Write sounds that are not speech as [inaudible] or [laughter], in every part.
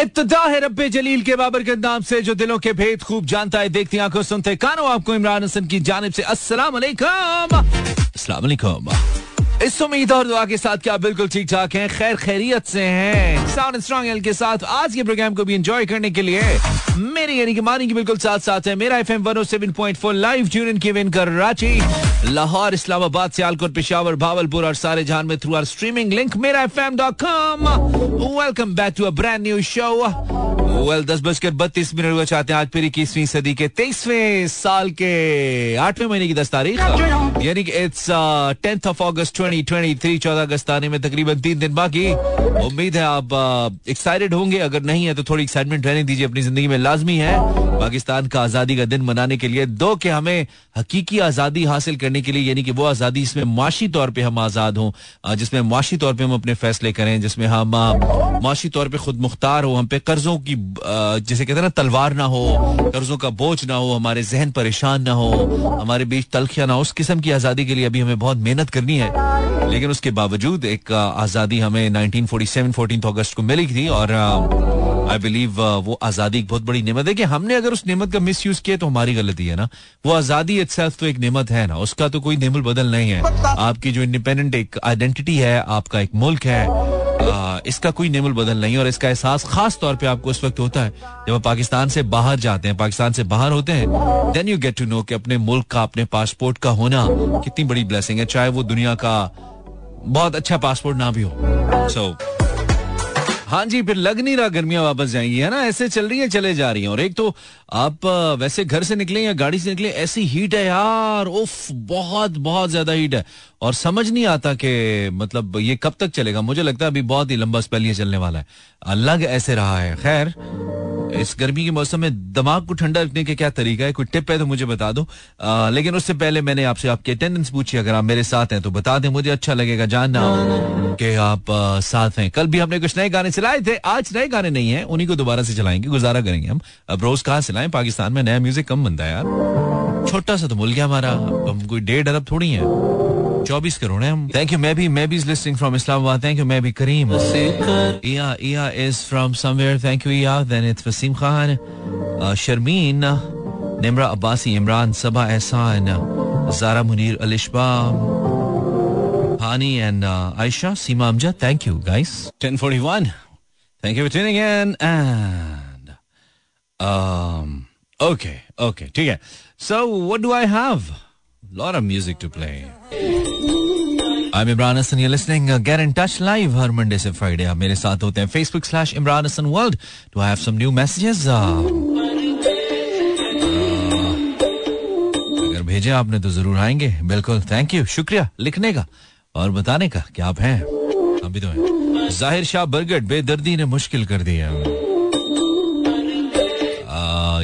इब्तदा है रब्बे जलील के बाबर के नाम से, जो दिलों के भेद खूब जानता है, देखती आँखों सुनते कानों आपको इमरान हसन की जानब से। अस्सलाम वालेकुम इस उम्मीद और दुआ के साथ क्या बिल्कुल ठीक ठाक हैं? खैर खैरियत से हैं। साउंड स्ट्रॉन्ग एल के साथ आज के प्रोग्राम को भी एंजॉय करने के लिए मेरे यानी कि मानी की बिल्कुल साथ साथ है। Mera FM 107.4 live tune in की विन कर रांची लाहौर इस्लामाबाद सियालकोट पेशावर भावलपुर और सारे जहान में through our streaming link Mera FM dot com welcome back to a brand new show well दस बजकर बत्तीस मिनट हुआ चाहते हैं आज फिर इक्कीसवीं सदी के तेईसवें साल के आठवें महीने की दस तारीख। यानी कि इट्स टेंथ ऑफ़ अगस्त 2023 चौदह अगस्त आने में तकरीबन तीन दिन बाकी। उम्मीद है आप एक्साइटेड होंगे। अगर नहीं है तो थोड़ी एक्साइटमेंट रहने दीजिए। अपनी ज़िंदगी में लाजमी है। पाकिस्तान का आज़ादी का दिन मनाने के लिए दो के हमें हकीकी आज़ादी हासिल करने के लिए, यानी कि वो आज़ादी जिसमें माशी तौर पे हम आज़ाद हों जिसमें माशी तौर पे हम अपने फैसले करें, जिसमें हम माशी तौर पे खुद मुख्तार हो, हम पे कर्जों की जैसे कहते हैं ना, तलवार ना हो, कर्जों का बोझ ना हो, हमारे जहन परेशान ना हो, हमारे बीच तलखिया ना हो, उस किस्म की आज़ादी के लिए अभी हमें बहुत मेहनत करनी है। लेकिन उसके बावजूद एक आज़ादी हमें 1947 14 अगस्त को मिली थी और आई बिलीव वो आज़ादी एक बहुत बड़ी नेमत है। कि हमने अगर उस नेमत का मिस यूज़ किया तो हमारी गलती है ना। वो आज़ादी इटसेल्फ तो एक नेमत है ना। उसका तो कोई नेमल बदल नहीं है। आपकी जो इंडिपेंडेंट एक आइडेंटिटी है आपका एक मुल्क है आ, इसका कोई नेमल बदल नहीं और इसका एहसास खास तौर पे आपको उस वक्त होता है जब आप पाकिस्तान से बाहर जाते हैं। पाकिस्तान से बाहर होते हैं then you get to know कि अपने मुल्क का अपने पासपोर्ट का होना कितनी बड़ी ब्लेसिंग है। चाहे वो दुनिया का बहुत अच्छा पासपोर्ट ना भी हो। सो so, हाँ जी, फिर लग नहीं रहा गर्मियाँ वापस जाएँगी, है ना? ऐसे चल रही है, चले जा रही हैं। और एक तो आप वैसे घर से निकले या गाड़ी से निकले, ऐसी हीट है यार। उफ, बहुत बहुत ज़्यादा हीट है। और समझ नहीं आता कि मतलब ये कब तक चलेगा। मुझे लगता है अभी बहुत ही लंबा स्पेल ये चलने वाला है। अलग ऐसे रहा है। खैर इस गर्मी के मौसम में दिमाग को ठंडा रखने के क्या तरीका है? कोई टिप है तो मुझे बता दो। आ, लेकिन उससे पहले मैंने आपसे आपकी अटेंडेंस पूछी। अगर आप मेरे साथ हैं तो बता दें। मुझे अच्छा लगेगा जानना कि आप आ, साथ हैं। कल भी हमने कुछ नए गाने चलाए थे। आज नए गाने नहीं है। उन्हीं को दोबारा से चलाएँगे। गुजारा करेंगे हम। अब रोज कहाँ चलाएँ पाकिस्तान में नया म्यूज़िक कम बनता है यार। छोटा सा तो मुल्क है हमारा। हम कोई डेढ़ अरब थोड़ी है। चौबीस करोड़ है। हम थैंक यू मैं भी मैं भी listening from Islamabad thank you मैं भी करीम इया इया is from somewhere thank you इया then it's Wasim Khan Sharmeen Nimra Abbasi Imran Saba Ehsan Zara Munir Alishba Hani and Ayesha Seema Amjad thank you guys 1041 thank you for tuning in and um okay okay, ठीक है. So, what do i have? Lot of music to play. I'm Imran Hassan. You're listening. Uh, get in touch live हर Monday से Friday आप मेरे साथ होते हैं Facebook slash Imran Hassan World. Do I have some new messages? Uh, अगर भेजे आपने तो ज़रूर आएँगे बिल्कुल थैंक यू शुक्रिया लिखने का और बताने का क्या आप हैं हम भी तो हैं ज़ाहिर शाह बरगट बेदर्दी ने मुश्किल कर दिया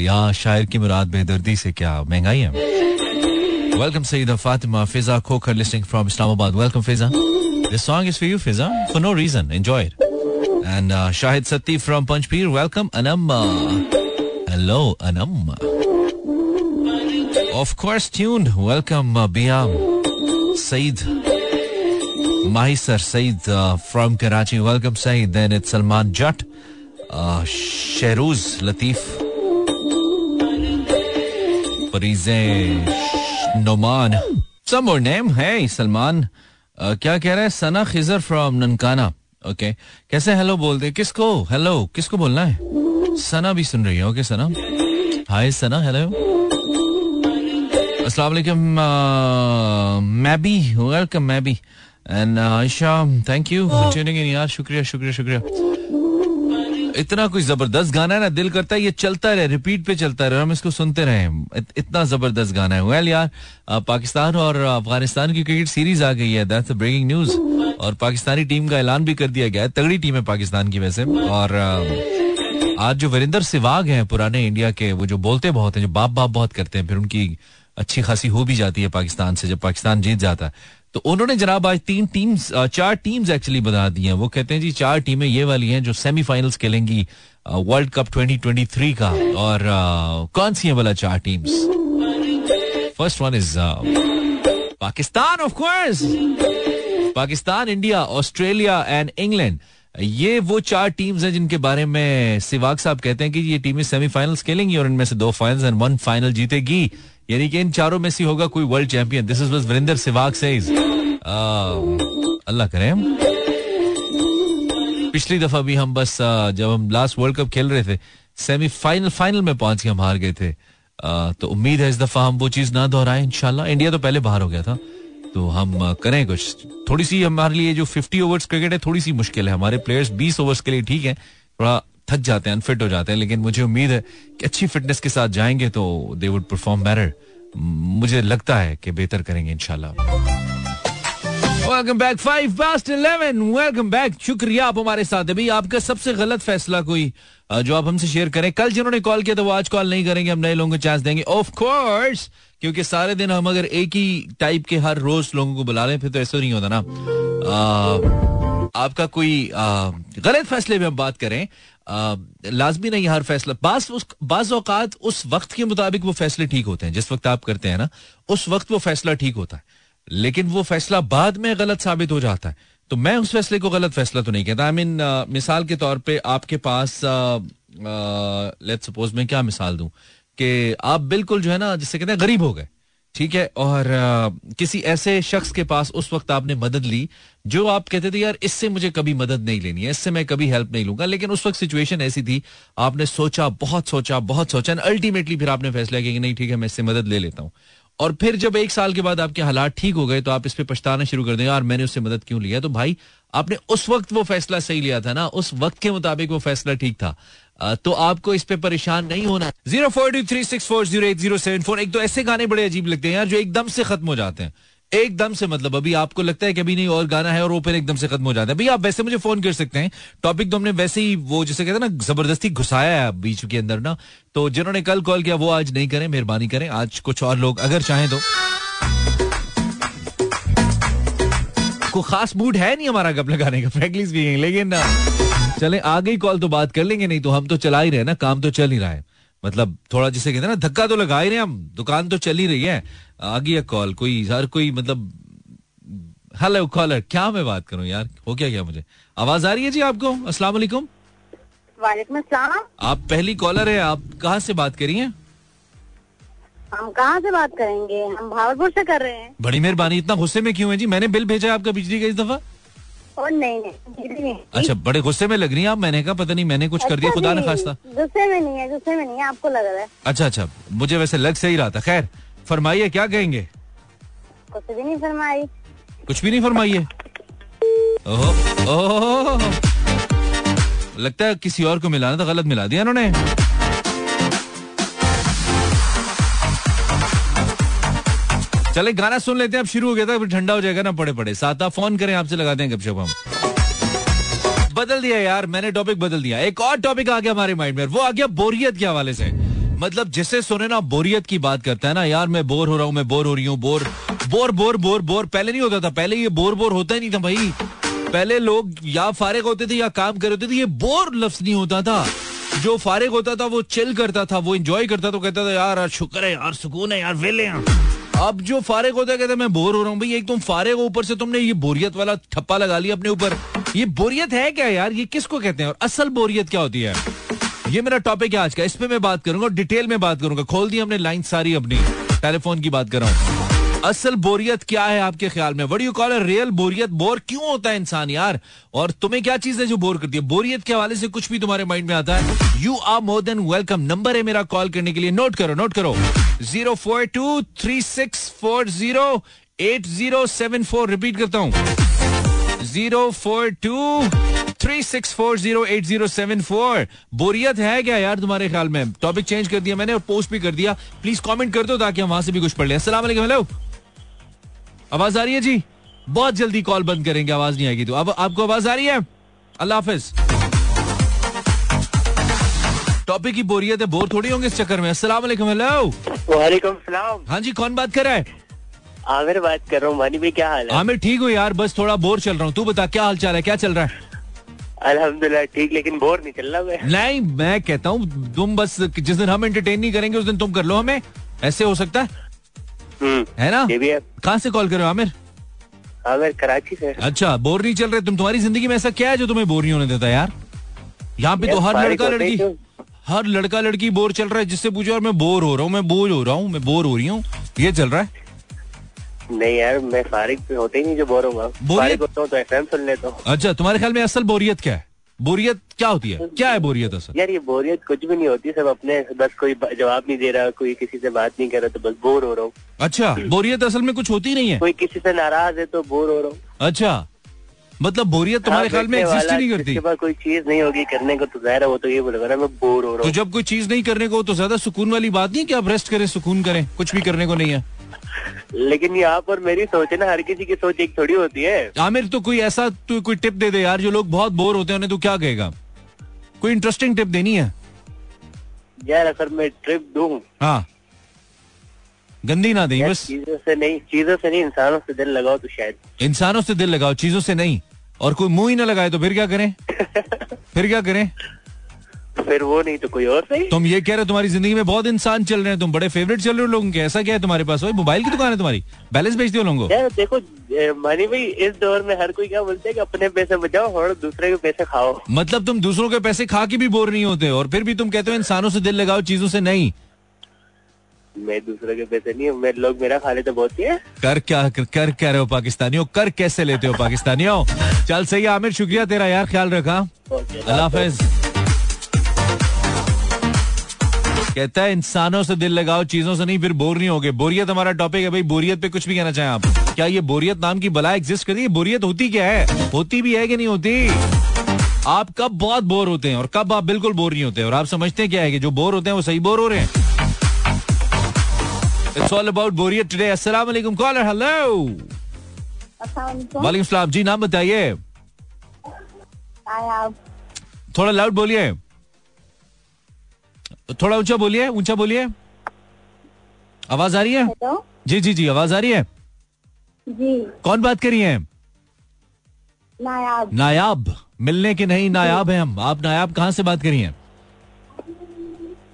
यहाँ शायर की मुराद बेदर्दी से क्या महँगाई है Welcome, Sayyida Fatima Fiza Kokar listening from Islamabad. Welcome, Fiza. This song is for you, Fiza, for no reason. Enjoy it. And uh, Shahid Sati from Panchpir. Welcome, Anam. Hello, Anam. Of course, tuned. Welcome, uh, Biam. Said. Mahisar Said uh, from Karachi. Welcome, Said. Then it's Salman Jat. Uh, Sheruz Latif. Farize Noman some name है सलमान क्या कह रहा है Sana Khizar from Nankana okay कैसे hello बोलते किसको hello किसको बोलना है सना भी सुन रही है ओके सना हाय सना हेलो अस्सलाम वालेकुम मैं भी वेलकम मैं भी and Ayesha thank you tuning in यार शुक्रिया शुक्रिया शुक्रिया इतना कोई ज़बरदस्त गाना है ना दिल करता है ये चलता रहे रिपीट पे चलता रहे हम इसको सुनते रहे इत, इतना ज़बरदस्त गाना है। वेल यार पाकिस्तान और अफ़गानिस्तान की क्रिकेट सीरीज़ आ गई है दैट्स ब्रेकिंग न्यूज़ और पाकिस्तानी टीम का ऐलान भी कर दिया गया है तगड़ी टीम है पाकिस्तान की वैसे। और आज जो वीरेंद्र सिवाग हैं पुराने इंडिया के वो जो बोलते बहुत हैं जो बाप बाप बहुत करते हैं फिर उनकी अच्छी खासी हो भी जाती है पाकिस्तान से जब पाकिस्तान जीत जाता है। तो उन्होंने जनाब आज तीन टीम्स चार टीम्स एक्चुअली बना दी हैं। वो कहते हैं जी, चार टीमें ये वाली हैं जो सेमीफाइनल्स खेलेंगी वर्ल्ड कप 2023 का। और कौन सी हैं वाला चार teams first one is Pakistan of course Pakistan India Australia and England ये वो चार टीम्स हैं जिनके बारे में सिवाग साहब कहते हैं कि ये टीमें सेमीफाइनल्स खेलेंगी और इनमें से दो फाइनल्स एंड वन फाइनल जीतेगी। यानी कि इन चारों में से होगा कोई world champion this is Virender Sehwag says Allah करे. पिछली दफ़ा भी हम बस जब हम लास्ट वर्ल्ड कप खेल रहे थे सेमीफाइनल फाइनल में पहुँच के हम हार गए थे. तो उम्मीद है इस दफ़ा हम वो चीज़ ना दोहराए, इंशाल्लाह. इंडिया तो पहले बाहर हो गया था. तो हम करें कुछ. थोड़ी सी हमारे लिए जो 50 ओवर्स क्रिकेट है, थोड़ी सी मुश्किल है. हमारे प्लेयर्स 20 ओवर्स के लिए ठीक है. थोड़ा थक जाते हैं अनफिट हो जाते हैं लेकिन मुझे उम्मीद है कि अच्छी फिटनेस के साथ जाएँगे तो दे वुड परफॉर्म बेटर मुझे लगता है कि बेहतर करेंगे इंशाल्लाह। Welcome back five past eleven welcome back शुक्रिया आप हमारे साथ अभी आपका सबसे गलत फैसला कोई जो आप हमसे शेयर करें। कल जिन्होंने कॉल किया तो वो आज कॉल नहीं करेंगे हम नए लोगों को चांस देंगे। ऑफ़ कोर्स क्योंकि सारे दिन हम अगर एक ही टाइप के हर रोज लोगों को बुला लें फिर तो ऐसा नहीं होता ना। आ, आपका कोई आ, गलत फैसले में हम बात करें। लाजमी नहीं हर फैसला। बास उस बाज औकात उस वक्त के मुताबिक वो फैसले ठीक होते हैं। जिस वक्त आप करते हैं ना उस वक्त वो फैसला ठीक होता है। लेकिन वो फैसला बाद में गलत साबित हो जाता है। तो मैं उस फैसले को गलत फैसला तो नहीं कहता। आई I मीन mean, मिसाल के तौर पे आपके पास लेट सपोज़ मैं क्या मिसाल दूँ कि आप बिल्कुल जो है ना जिससे कहते हैं गरीब हो गए। ठीक है? और आ, किसी ऐसे शख्स के पास उस वक्त आपने मदद ली जो आप कहते थे यार इससे मुझे कभी मदद नहीं लेनी है इससे मैं कभी हेल्प नहीं लूँगा। लेकिन उस वक्त सिचुएशन ऐसी थी आपने सोचा बहुत सोचा बहुत सोचा अल्टीमेटली फिर आपने फैसला किया कि नहीं ठीक है मैं इससे मदद ले लेता हूँ। और फिर जब एक साल के बाद आपके हालात ठीक हो गए तो आप इस पर पछताना शुरू कर देंगे यार मैंने उससे मदद क्यों लिया तो भाई आपने उस वक्त वो फैसला सही लिया था ना? उस वक्त के मुताबिक वो फैसला ठीक था। तो आपको इस पे परेशान नहीं होना। Zero four two three six four zero eight zero seven four. एक तो ऐसे गाने बड़े अजीब लगते हैं यार, जो एकदम से खत्म हो जाते हैं। एकदम से मतलब अभी आपको लगता है कि अभी नहीं और गाना है और वो फिर एकदम से खत्म हो जाता है। भाई आप वैसे मुझे फ़ोन कर सकते हैं। टॉपिक तो हमने वैसे ही वो जिसे कहते हैं ना, ज़बरदस्ती घुसाया है बीच के अंदर ना। तो जिन्होंने कल कॉल किया, वो आज नहीं करें, मेहरबानी करें। आज कुछ और लोग अगर चाहें तो। को खास मूड है नहीं हमारा गप लगाने का फ्रैंकली स्पीकिंग लेकिन चले आ गई कॉल तो बात कर लेंगे नहीं तो हम तो चला ही रहे ना काम तो चल ही रहा है। मतलब थोड़ा जिसे कहते हैं ना धक्का तो लगा ही रहे हम दुकान तो चल ही रही है। आ गई कॉल कोई हर कोई मतलब हेलो कॉलर क्या मैं बात करूँ यार हो क्या क्या मुझे? आवाज़ आ रही है जी आपको? अस्सलाम वालेकुम। वालेकुम अस्सलाम। आप पहली कॉलर है आप कहाँ से बात करी हैं? हम कहाँ से बात करेंगे? हम भावलपुर से कर रहे हैं। बड़ी मेहरबानी इतना गुस्से में क्यों है जी? मैंने बिल भेजा है आपका बिजली का इस दफ़ा। और नहीं नहीं अच्छा बड़े गुस्से में लग रही है आप? मैंने कहा पता नहीं मैंने कुछ कर दिया अच्छा खुदा न खास्ता। गुस्से में नहीं है गुस्से में नहीं है आपको लग रहा है। अच्छा अच्छा मुझे वैसे लग सही रहा था। खैर फरमाइए क्या कहेंगे? कुछ भी नहीं फरमाई। कुछ भी नहीं फरमाइए। ओह ओह लगता है किसी और को मिलाना था गलत मिला दिया उन्होंने चले, गाना सुन लेते हैं, अब शुरू हो गया था फिर ठंडा हो जाएगा ना पड़े पड़े साथ आप फ़ोन करें, आपसे लगाते हैं गपशप हम। बदल दिया यार, मैंने टॉपिक बदल दिया। एक और टॉपिक आ गया हमारे माइंड में वो आ गया बोरियत के हवाले से। मतलब जिसे सुने ना, बोरियत की बात करता है ना, यार मैं बोर हो रहा हूँ, मैं बोर हो रही हूँ, bore bore bore bore bore. पहले नहीं होता था, पहले ये बोर बोर होता ही नहीं था भाई। पहले लोग या फारिग होते थे या काम कर होते थे, ये बोर लफ्ज नहीं होता था। जो फारिग होता था, वो चिल करता था, वो इंजॉय करता तो कहता था, यार शुक्र है, यार सुकून है, यार वेले अब जो फारिग होता कहते मैं बोर हो रहा हूँ भाई, एक तुम फारिग ऊपर से तुमने ये बोरियत वाला ठप्पा लगा लिया अपने ऊपर। ये बोरियत है क्या यार? ये किसको कहते हैं? और असल बोरियत क्या होती है? ये मेरा टॉपिक है आज का। इस पे मैं बात करूँगा डिटेल में बात करूँगा। खोल दी हमने लाइन सारी अपनी। टेलीफोन की बात कर रहा हूँ। असल बोरियत क्या है आपके ख्याल में? वट यू कॉल रियल बोरियत? बोर क्यों होता है इंसान यार? और तुम्हें क्या चीज़ है जो बोर करती है? बोरियत के हवाले से कुछ भी तुम्हारे माइंड में आता है। You are more than welcome number है मेरा कॉल करने के लिए। नोट करो नोट करो। Zero four two three six four zero eight zero seven four repeat करता हूँ। Zero four two three six four zero eight zero seven four बोरियत है क्या यार तुम्हारे ख्याल में? टॉपिक चेंज कर दिया मैंने और पोस्ट भी कर दिया। प्लीज़ कमेंट कर दो ताकि हम वहाँ से भी कुछ पढ़ लें। वालेकुम हेलो आवाज़ आ रही है जी? बहुत जल्दी कॉल बंद करेंगे आवाज़ नहीं आएगी तो। अब आपको आवाज़ आ रही है? अल्लाह हाफिज। टॉपिक की बोरियत है बोर थोड़ी होंगे इस चक्कर में। असला हेलो वालेकुम सलाम। हाँ जी कौन बात कर रहा है? आमिर बात कर रहा हूँ मानी भाई क्या हाल है? आमिर ठीक हो यार बस थोड़ा बोर चल रहा हूँ। तू बता क्या हाल चाल है क्या चल रहा है? अल्हम्दुलिल्लाह ठीक लेकिन बोर नहीं चल रहा मैं। नहीं मैं कहता हूँ तुम बस जिस दिन हम एंटरटेन नहीं करेंगे उस दिन तुम कर लो हमें। ऐसे हो सकता है? है ना? कहाँ से कॉल कर रहे हो आमिर? हाँ मैं कराची से। अच्छा बोर नहीं चल रहे तुम तुम्हारी ज़िंदगी में ऐसा क्या है जो तुम्हें बोर नहीं होने देता यार? यहाँ पे तो हर लड़का लड़की हर लड़का लड़की बोर चल रहा है जिससे पूछो और मैं बोर हो रहा हूँ मैं बोर हो रहा हूँ मैं बोर हो रही हूँ। ये चल रहा है? नहीं यार मैं फारिग होते ही नहीं जो बोर होगा। फारिग होता हूँ तो एफएम सुन लेता हूँ। अच्छा तुम्हारे ख्याल में असल बोरियत क्या है? बोरियत क्या होती है? क्या है बोरियत असल? यार ये बोरियत कुछ भी नहीं होती सब अपने बस कोई जवाब नहीं दे रहा कोई किसी से बात नहीं कर रहा तो बस बोर हो रहा हूँ। अच्छा बोरियत असल में कुछ होती नहीं है? कोई किसी से नाराज़ है तो बोर हो रहा हूँ। अच्छा मतलब बोरियत तुम्हारे ख्याल में एग्जिस्ट ही नहीं करती? कोई चीज़ नहीं होगी करने को तो ज़ाहिर है वो तो ये बोलेगा ना मैं बोर हो रहा तो हूँ। जब कोई चीज़ नहीं करने को तो ज़्यादा सुकून वाली बात नहीं है कि आप रेस्ट करें सुकून करें कुछ भी करने को नहीं है? लेकिन यहाँ पर मेरी सोच है ना हर किसी की सोच एक थोड़ी होती है। आमिर तो कोई ऐसा तो कोई टिप दे दे यार जो लोग बहुत बोर होते हैं उन्हें तो क्या कहेगा? कोई इंटरेस्टिंग टिप देनी है? यार अगर मैं ट्रिप दूँ हाँ। गंदी ना दें बस। चीज़ों से नहीं चीज़ों से नहीं इंसानों से दिल लगाओ तो शायद। इंसानों से दिल लगाओ चीज़ों से नहीं। और कोई मुँह ही ना लगाए तो फिर क्या करें? [laughs] फिर क्या करें? फिर वो नहीं तो कोई और सही? तुम ये कह रहे हो तुम्हारी ज़िंदगी में बहुत इंसान चल रहे हैं तुम बड़े फेवरेट चल रहे हो लोगों के ऐसा क्या है तुम्हारे पास? मोबाइल की दुकान है तुम्हारी? बैलेंस बेच दियो लोगों को। देखो मानी भाई इस दौर में हर कोई क्या बोलते हैं कि अपने पैसे बचाओ और दूसरे के पैसे खाओ। मतलब तुम दूसरों के पैसे खा के भी बोर नहीं होते और फिर भी तुम कहते हो इंसानों से दिल लगाओ चीज़ों से नहीं। मैं दूसरे के पैसे नहीं मैं लोग मेरा खा लेते बहुत ही है। कर क्या कर, कर क्या रहे हो पाकिस्तानियों? कर कैसे लेते हो पाकिस्तानियों? चल सही आमिर शुक्रिया तेरा यार ख्याल रखा। अल्लाह हाफिज। कहता है इंसानों से दिल लगाओ चीज़ों से नहीं फिर बोर नहीं होगे। बोरियत हमारा टॉपिक है भाई बोरियत पे कुछ भी कहना चाहें आप। क्या ये बोरियत नाम की बला एग्जिस्ट करती है? बोरियत होती क्या है? होती भी है कि नहीं होती? आप कब बहुत बोर होते हैं और कब आप बिल्कुल बोर नहीं होते हैं? और आप समझते हैं क्या है कि जो बोर होते हैं वो सही बोर हो रहे हैं? इट्स ऑल अबाउट बोरियत टुडे अस्सलाम वालेकुम कॉलर हेलो वालेकुम सलाम जी नाम बताइए। थोड़ा लाउड बोलिए। थोड़ा ऊँचा बोलिए ऊँचा बोलिए। आवाज़ आ रही है? हेलो जी जी जी आवाज़ आ रही है? जी। कौन बात कर रही है? नायाब। नायाब। मिलने के नहीं नायाब है हम। आप नायाब कहाँ से बात करी हैं?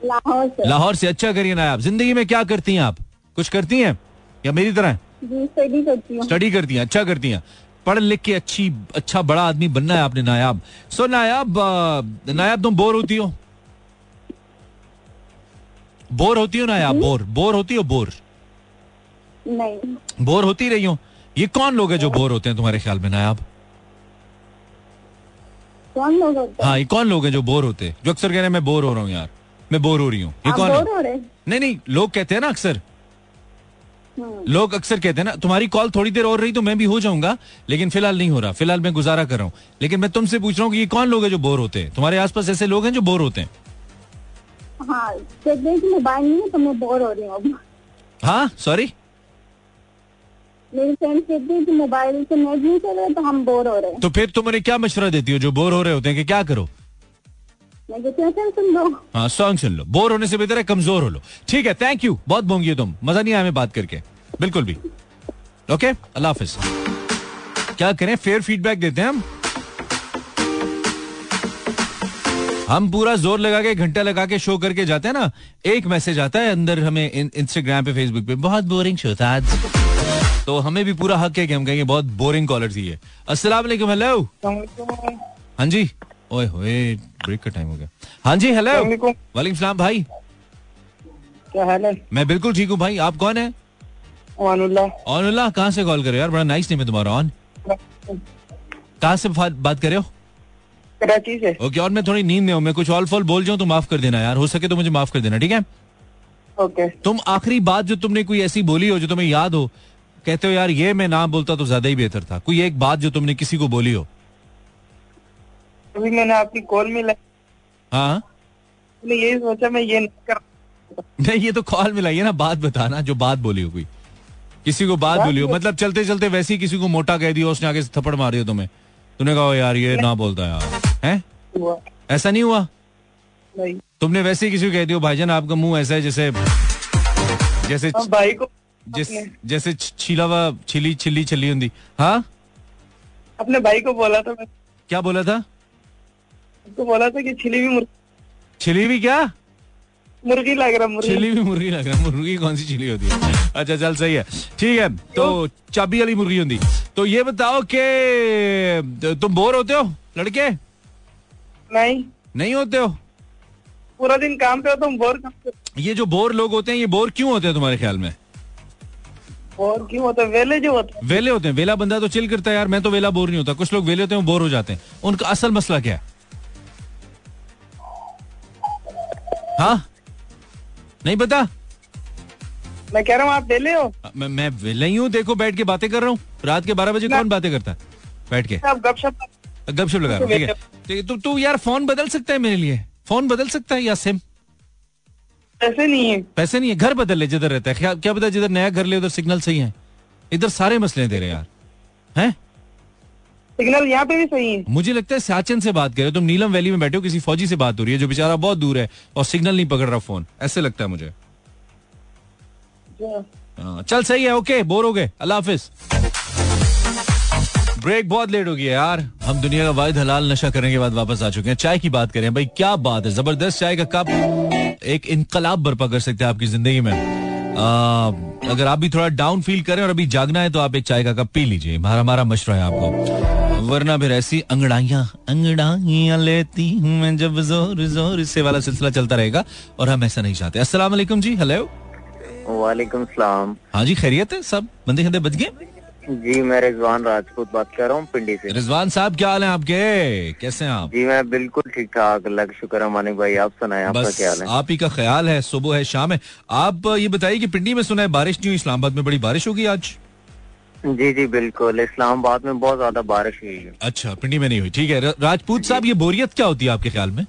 लाहौर से। लाहौर से। अच्छा करिए नायाब। ज़िंदगी में क्या करती हैं आप? कुछ करती हैं? या मेरी तरह? स्टडी करती हूँ। स्टडी करती हैं। अच्छा करती हैं। पढ़ लिख के अच्छी अच्छा बड़ा आदमी बनना है आपने नायाब। सो नायाब नायाब तुम बोर होती हो? बोर होती हो नायाब बोर। बोर होती हो? बोर। नहीं। बोर होती रही हो? ये कौन लोग है जो बोर होते हैं तुम्हारे ख्याल में नायाब? कौन लोग होते हाँ? ये कौन लोग हैं जो बोर होते हैं? जो अक्सर कह रहे हैं मैं बोर हो रहा हूँ यार। मैं बोर हो रही हूँ। ये आप कौन बोर है? हो रहे नहीं नहीं लोग कहते हैं ना अक्सर। लोग अक्सर कहते हैं ना तुम्हारी कॉल थोड़ी देर और रही तो मैं भी हो जाऊँगा लेकिन फ़िलहाल नहीं हो रहा। फ़िलहाल मैं गुजारा कर रहा हूँ। लेकिन मैं तुमसे पूछ रहा हूँ कि ये कौन लोग हैं जो बोर होते हैं? तुम्हारे आसपास ऐसे लोग हैं जो बोर होते हैं? हाँ मोबाइल नहीं है तो मैं बोर हो रही हूँ हाँ सॉरी मेरी फ्रेंड कहती है कि मोबाइल से नेट नहीं चल रहा तो हम बोर हो रहे हैं। तो फिर तुम उन्हें क्या मशवरा देती हो? जो बोर हो रहे होते हैं कि क्या करो? मैं कहती हूँ "चल सुन लो हाँ। सॉन्ग सुन लो। बोर होने से बेहतर है कमज़ोर हो लो। ठीक है थैंक यू बहुत बोंगी हो तुम। मज़ा नहीं आया हमें बात करके। बिल्कुल भी। ओके अल्लाह हाफिज। क्या करें? फेयर फीडबैक देते हैं हम। हम पूरा ज़ोर लगा के घंटा लगा के शो करके जाते हैं ना एक मैसेज आता है अंदर हमें इंस्टाग्राम पे फेसबुक पे बहुत बोरिंग शो था आज। तो हमें भी पूरा हक है कि हम कहेंगे बहुत बोरिंग कॉलर थी ये अस्सलाम वालेकुम हेलो हाँ जी। ओए होए ब्रेक का टाइम हो गया। हाँ जी हेलो वालेकुम। सलाम भाई। क्या हाल है? मैं बिल्कुल ठीक हूँ भाई। आप कौन है? ऑनुल्लाह कहाँ से कॉल कर रहे हो यार? बड़ा नाइस नेम है तुम्हारा ऑन कहाँ से बात कर रहे हो? कराची से ओके और मैं थोड़ी नींद में हूँ मैं कुछ ऑल फॉल बोल जाऊँ तो माफ़ कर देना यार हो सके तो मुझे माफ़ कर देना ठीक है? ओके। तुम आखिरी बात जो तुमने कोई ऐसी बोली हो जो तुम्हें याद हो कहते हो यार ये मैं ना बोलता तो ज़्यादा ही बेहतर था। कोई एक बात जो तुमने किसी को बोली हो? अभी मैंने आपकी कॉल मिला हाँ? यही सोचा मैं ये नहीं कर नहीं ये तो कॉल मिलाई है ना बात बताना जो बात बोली हो कोई। किसी को बात बोली हो मतलब चलते चलते वैसे ही किसी को मोटा कह दिया उसने आगे से थप्पड़ मार दिया तुम्हें। तूने कहा यार ये ना बोलता यार। हैं? ऐसा नहीं हुआ? नहीं। तुमने वैसे ही किसी को कह दिया भाईजान आपका मुँह ऐसा है जैसे जैसे भाई को जिस जैसे छीला हुआ छिली छिली छली होंगी हाँ? अपने भाई को बोला था मैं। क्या बोला था? उसको बोला था कि छिली भी मुर्गी छिली हुई क्या? मुर्गी लग रहा मुर्गी। चिली भी मुर्गी लग रहा मुर्गी कौन सी छिली होती है? अच्छा चल सही है। ठीक है तो चाबी वाली मुर्गी होती तो ये बताओ कि तुम बोर होते हो लड़के? नहीं। नहीं होते हो? पूरा दिन काम पे हो तुम बोर ये जो बोर लोग होते हैं ये बोर क्यों होते हैं तुम्हारे ख्याल में? बोर क्यों होते वेले जो होते हैं। वेले होते हैं। वेला बंदा तो चिल करता है यार मैं तो वेला बोर नहीं होता। कुछ लोग वेले होते हैं वो बोर हो जाते हैं। उनका असल मसला क्या है? हाँ? नहीं पता? मैं कह रहा हूँ आप वेले हो? मैं मैं वेला ही हूँ देखो बैठ के बातें कर रहा हूँ। रात के बारह बजे कौन बातें करता है? बैठ के। आप गपशप गपशप लगा रहा हूँ, ठीक है? ठीक है, तू तू यार फ़ोन बदल सकता है मेरे लिए। फ़ोन बदल सकता है या सिम? ऐसे नहीं है। पैसे नहीं है घर बदल ले जिधर रहता है। क्या क्या पता जिधर नया घर ले उधर सिग्नल सही है? इधर सारे मसले दे रहे यार। हैं? सिग्नल यहाँ पे भी सही है। मुझे लगता है सियाचिन से बात कर रहे हो। तुम नीलम वैली में बैठे हो किसी फौजी से बात हो रही है जो बेचारा बहुत दूर है और सिग्नल नहीं पकड़ रहा फ़ोन। ऐसे लगता है मुझे। जो- हाँ, चल सही है ओके बोर हो गए। अल्लाह हाफिज। ब्रेक बहुत लेट हो गया यार। हम दुनिया का वाहिद हलाल नशा करने के बाद वापस आ चुके हैं। चाय की बात करें भाई क्या बात है ज़बरदस्त चाय का कप। एक इनकलाब बर्पा कर सकते हैं आपकी ज़िंदगी में। आ, अगर आप भी थोड़ा डाउन फील करें और अभी जागना है तो आप एक चाय का कप पी लीजिए। हमारा हमारा मशवरा है आपको। वरना फिर ऐसी अंगड़ाइयाँ अंगड़ाइयाँ लेती हूँ मैं जब ज़ोर ज़ोर। से वाला सिलसिला चलता रहेगा और हम ऐसा नहीं चाहते। अस्सलाम वालेकुम जी हेलो वालेकुम सलाम। हाँ जी खैरियत है सब? बंदे खंदे बच गए? जी मैं रिजवान राजपूत बात कर रहा हूँ पिंडी से। रिजवान साहब क्या हाल है आपके? कैसे हैं आप? जी मैं बिल्कुल ठीक ठाक अल्लाह का शुक्र है मानिक भाई आप सुनाए आपका क्या हाल है? आप ही का ख्याल है सुबह है शाम है। आप ये बताइए कि पिंडी में सुना है बारिश नहीं हुई इस्लामाबाद में बड़ी बारिश होगी आज? जी जी बिल्कुल इस्लामाबाद में बहुत ज़्यादा बारिश हुई है। अच्छा पिंडी में नहीं हुई ठीक है। राजपूत साहब ये बोरियत क्या होती है आपके ख्याल में?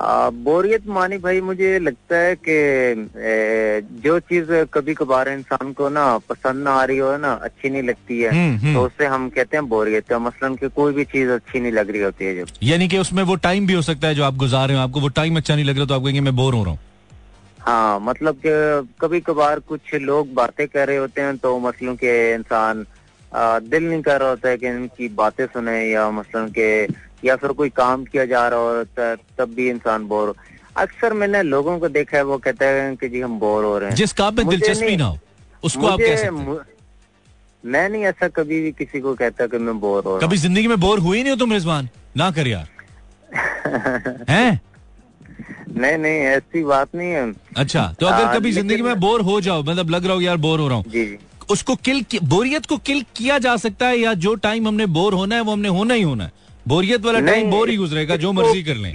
बोरियत मानी भाई मुझे लगता है कि जो चीज़ कभी कभार इंसान को ना पसंद ना आ रही हो ना अच्छी नहीं लगती है हम्म, हम्म। तो उससे हम कहते हैं बोरियत है मसलन कि कोई भी चीज़ अच्छी नहीं लग रही होती है जब यानी कि उसमें वो टाइम भी हो सकता है जो आप गुजार रहे हो आपको वो टाइम अच्छा नहीं लग रहा तो आप कहेंगे मैं बोर हो रहा हूँ हाँ मतलब कभी कभार कुछ लोग बातें कर रहे होते हैं तो मसलों के इंसान आ, दिल नहीं कर रहा होता है कि इनकी बातें सुने या मसलन के या फिर कोई काम किया जा रहा होता है तब भी इंसान बोर हो। अक्सर मैंने लोगों को देखा है वो कहते हैं कि जी हम बोर हो रहे हैं। जिस काम में दिलचस्पी ना हो उसको आप कह सकते हैं। मैं नहीं ऐसा कभी भी किसी को कहता कि मैं बोर हो कभी ज़िंदगी में बोर हुई नहीं हो तुम रिजवान? ना कर यार। [laughs] हैं? नहीं नहीं ऐसी बात नहीं है। अच्छा तो अगर कभी ज़िंदगी में बोर हो जाओ मतलब लग रहा हो यार बोर हो रहा हूँ। उसको किल बोरियत को किल किया जा सकता है या जो टाइम हमने बोर होना है वो हमने होना ही होना है। बोरियत वाला टाइम बोर ही गुजरेगा जो मर्ज़ी कर लें।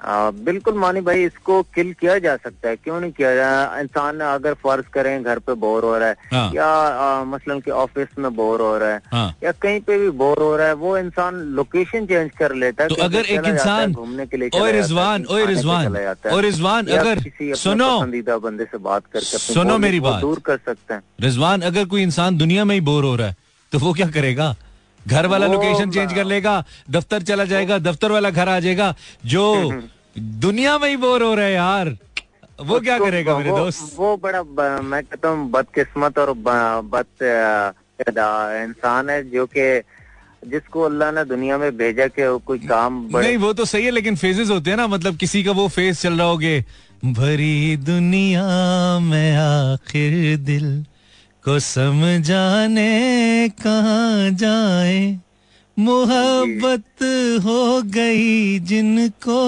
आ, बिल्कुल मानी भाई इसको किल किया जा सकता है। क्यों नहीं किया जा इंसान अगर फ़र्ज़ करें घर पे बोर हो रहा है हाँ। या आ, मसलन कि ऑफ़िस में बोर हो रहा है हाँ। या कहीं पे भी बोर हो रहा है वो इंसान लोकेशन चेंज कर लेता है तो अगर एक इंसान घूमने के लिए ओए रिजवान ओए रिजवान ओए रिजवान अगर किसी सुनो। पसंदीदा बंदे से बात करके सुनो मेरी बात। दूर कर सकते हैं। रिजवान अगर कोई इंसान दुनिया में ही बोर हो रहा है तो वो क्या करेगा? घर वाला लोकेशन चेंज कर लेगा दफ्तर चला जाएगा दफ्तर वाला घर आ जाएगा। जो [laughs] दुनिया में ही बोर हो रहा है यार वो क्या करेगा मेरे दोस्त? वो बड़ा मैं कहता हूँ बदकिस्मत और बद इंसान है जो कि जिसको अल्लाह ने दुनिया में भेजा के कोई काम बड़े नहीं वो तो सही है लेकिन फेजेस होते हैं ना मतलब किसी का वो फ़ेज़ चल रहा होगे भरी दुनिया में आखिर दिल को समझाने कहाँ जाए? मोहब्बत हो गई जिनको